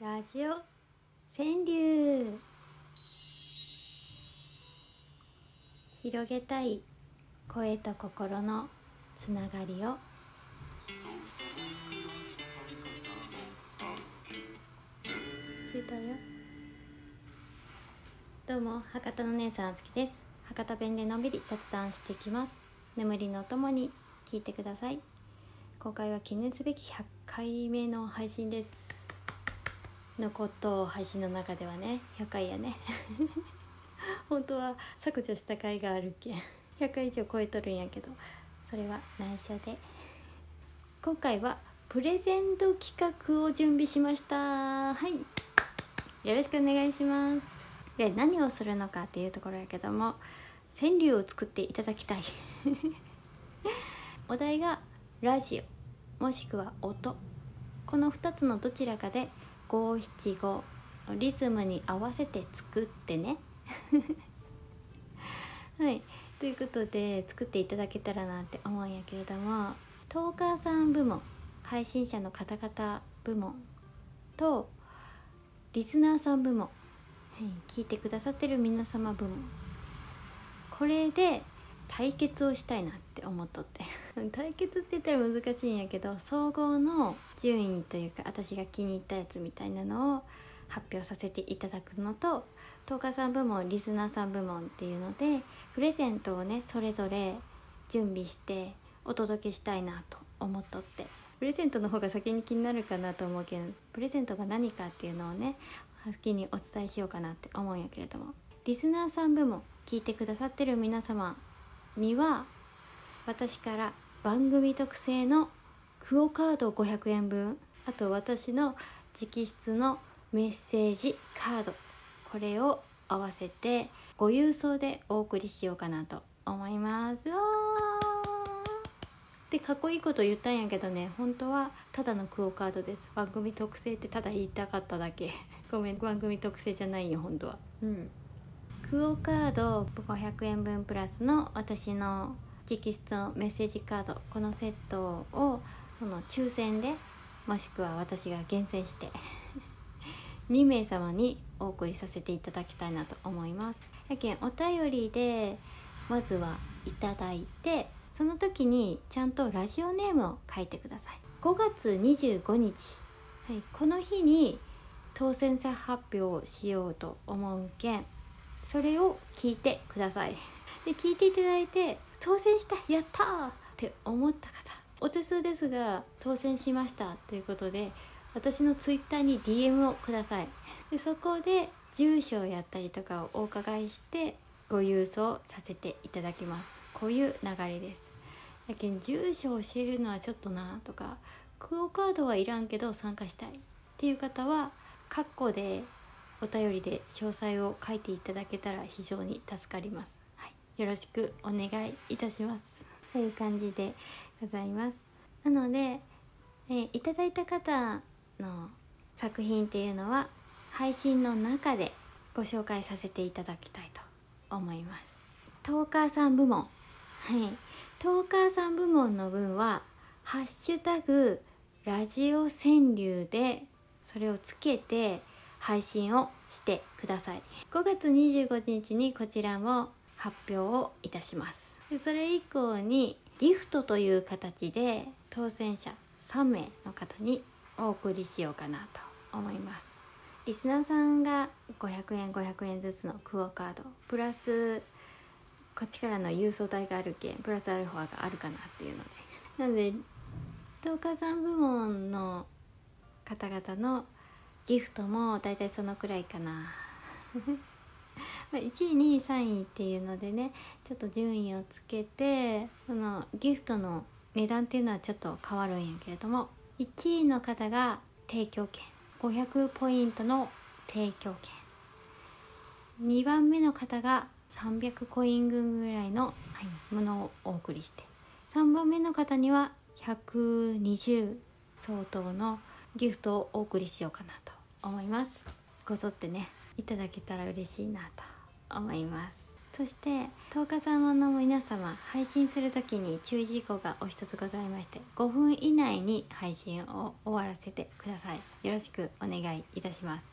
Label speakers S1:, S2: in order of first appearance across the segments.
S1: ラジオ川柳。広げたい声と心のつながりを。してたよ。どうも博多の姉さんあつきです。博多弁でのんびり雑談していきます。眠りのともに聞いてください。今回は記念すべき100回目の配信です。のことを配信の中ではね100回やね。本当は削除した回があるけ。ん100回以上超えとるんやけどそれは内緒で。今回はプレゼント企画を準備しました。はい。よろしくお願いします。で何をするのかっていうところやけども川柳を作っていただきたい。お題がラジオもしくは音。この2つのどちらかで五七五。リズムに合わせて作ってね。はい。ということで作っていただけたらなって思うんやけれどもトーカーさん部門配信者の方々部門とリスナーさん部門、はい、聞いてくださってる皆様部門。これで対決をしたいなって思っとって。対決って言ったら難しいんやけど総合の順位というか私が気に入ったやつみたいなのを発表させていただくのと10日さん部門リスナーさん部門っていうのでプレゼントをねそれぞれ準備してお届けしたいなと思っとって。プレゼントの方が先に気になるかなと思うけどプレゼントが何かっていうのをね先にお伝えしようかなって思うんやけれども。リスナーさん部門聞いてくださってる皆様には私から番組特製のクオカード500円分あと私の直筆のメッセージカードこれを合わせてご郵送でお送りしようかなと思います。わでかっこいいこと言ったんやけどね本当はただのクオカードです。番組特製ってただ言いたかっただけ。ごめん番組特製じゃないよ本当は。うん。クオカード500円分プラスの私の直筆のメッセージカードこのセットをその抽選でもしくは私が厳選して 2名様にお送りさせていただきたいなと思います。やけんお便りでまずはいただいてその時にちゃんとラジオネームを書いてください。5月25日、はい、この日に当選者発表をしようと思うけんそれを聞いてください。で聞いていただいて当選したやったーって思った方お手数ですが当選しましたということで私のツイッターに DM をください。でそこで住所をやったりとかをお伺いしてご郵送させていただきます。こういう流れです。やけん住所を教えるのはちょっとなとかクオカードはいらんけど参加したいっていう方は括弧でお便りで詳細を書いていただけたら非常に助かります、はい、よろしくお願いいたします。という感じでございます。なので、えいただいた方の作品っていうのは配信の中でご紹介させていただきたいと思います。トーカーさん部門。はい。トーカーさん部門の分は「ハッシュタグラジオ川柳」でそれをつけて配信をしてください。5月25日にこちらも発表をいたします。それ以降にギフトという形で当選者3名の方にお送りしようかなと思います。リスナーさんが500円500円ずつのクオカードプラスこっちからの郵送代があるけんプラスアルファがあるかなっていうので。なので東海さん部門の方々のギフトも大体そのくらいかな。1位2位3位っていうのでねちょっと順位をつけてそのギフトの値段っていうのはちょっと変わるんやけれども1位の方が提供権500ポイントの提供権。2番目の方が300コイン分ぐらいの、ものをお送りして。3番目の方には120相当のギフトをお送りしようかなと。思います。ごぞってねいただけたら嬉しいなと思います。そして10日様の皆様配信する時に注意事項がお一つございまして5分以内に配信を終わらせてください。よろしくお願いいたします。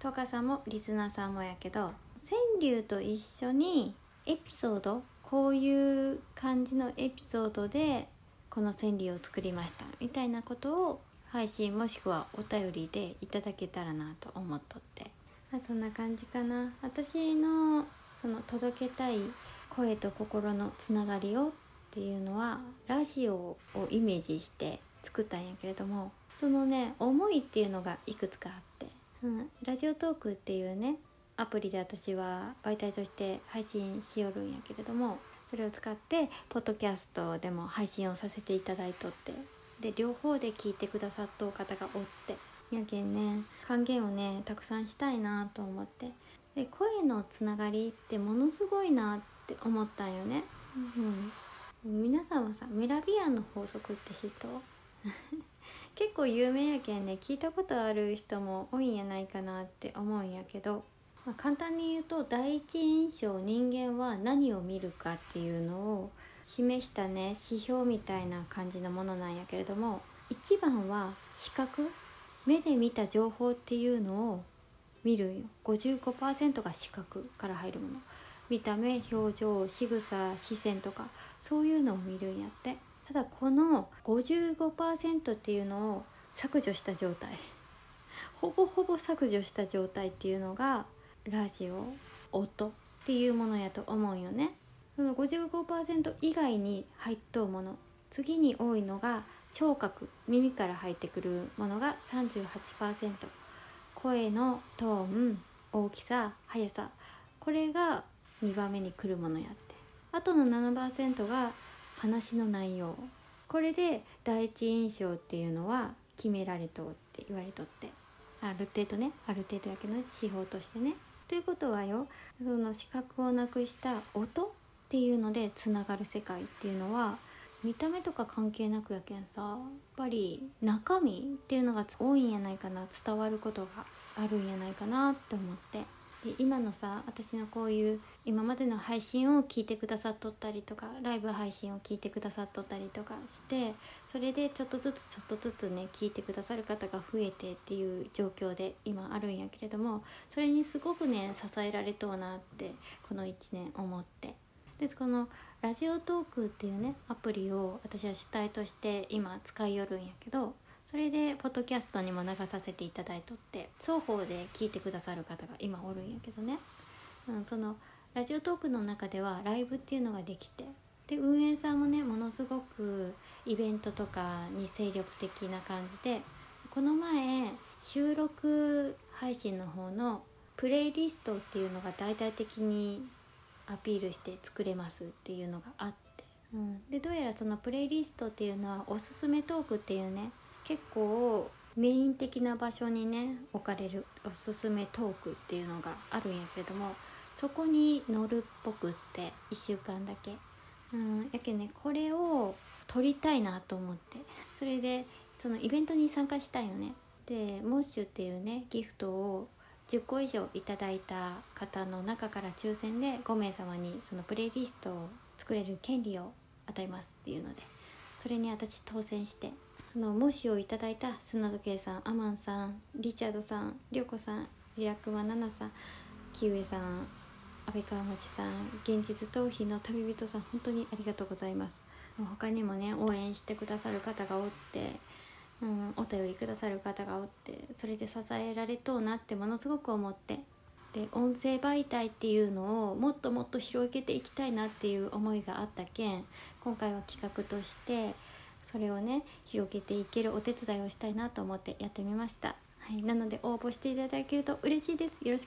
S1: 10日さんもリスナーさんもやけど川柳と一緒にエピソードこういう感じのエピソードでこの川柳を作りましたみたいなことを配信もしくはお便りでいただけたらなと思っとって。あそんな感じかな。私のその届けたい声と心のつながりをっていうのはラジオをイメージして作ったんやけれどもそのね思いっていうのがいくつかあって、うん、ラジオトークっていうねアプリで私は媒体として配信しよるんやけれどもそれを使ってポッドキャストでも配信をさせていただいとってで両方で聞いてくださっとう方がおって。やけんね還元をねたくさんしたいなと思って。で声のつながりってものすごいなって思ったんよね、うん、皆さんはさメラビアンの法則って知っと 結構有名やけんね聞いたことある人も多いんやないかなって思うんやけど、まあ、簡単に言うと第一印象人間は何を見るかっていうのを示したね指標みたいな感じのものなんやけれども一番は視覚目で見た情報っていうのを見るんよ55%が視覚から入るもの。見た目表情仕草視線とかそういうのを見るんやって。ただこの55%っていうのを削除した状態。ほぼほぼ削除した状態っていうのがラジオ音っていうものやと思うよね。その55%以外に入っとうもの次に多いのが聴覚耳から入ってくるものが38%声のトーン大きさ速さこれが2番目に来るものやって。あとの7%が話の内容。これで第一印象っていうのは決められとうって言われとって。ある程度ね。ある程度やけど指標としてね。ということはよ。その視覚をなくした音っていうのでつながる世界っていうのは見た目とか関係なくやけんさやっぱり中身っていうのが多いんやないかな伝わることがあるんやないかなって思って。で今のさ私のこういう今までの配信を聞いてくださっとったりとかライブ配信を聞いてくださっとったりとかしてそれでちょっとずつちょっとずつね聞いてくださる方が増えてっていう状況で今あるんやけれどもそれにすごくね支えられとうなってこの1年思って。でこのラジオトークっていうねアプリを私は主体として今使いよるんやけどそれでポッドキャストにも流させていただいとって双方で聞いてくださる方が今おるんやけどね、うん、そのラジオトークの中ではライブっていうのができてで運営さんもねものすごくイベントとかに精力的な感じでこの前収録配信の方のプレイリストっていうのが大々的にアピールして作れますっていうのがあって、うん、でどうやらそのプレイリストっていうのはおすすめトークっていうね結構メイン的な場所にね置かれるおすすめトークっていうのがあるんやけれどもそこに乗るっぽくって1週間だけ、うん、やけねこれを撮りたいなと思って。それでそのイベントに参加したいよね。でモッシュっていうねギフトを10個以上いただいた方の中から抽選で5名様にそのプレイリストを作れる権利を与えますっていうのでそれに私当選してその模試をいただいた砂時計さんアマンさんリチャードさん涼子さんリラクマナナさんキウエさん安倍川町さん現実逃避の旅人さん本当にありがとうございます。他にもね応援してくださる方がおってうん、お便りくださる方がおってそれで支えられとうなってものすごく思ってで音声媒体っていうのをもっともっと広げていきたいなっていう思いがあったけん今回は企画としてそれをね広げていけるお手伝いをしたいなと思ってやってみました。はい、なので応募していただけると嬉しいです。よろし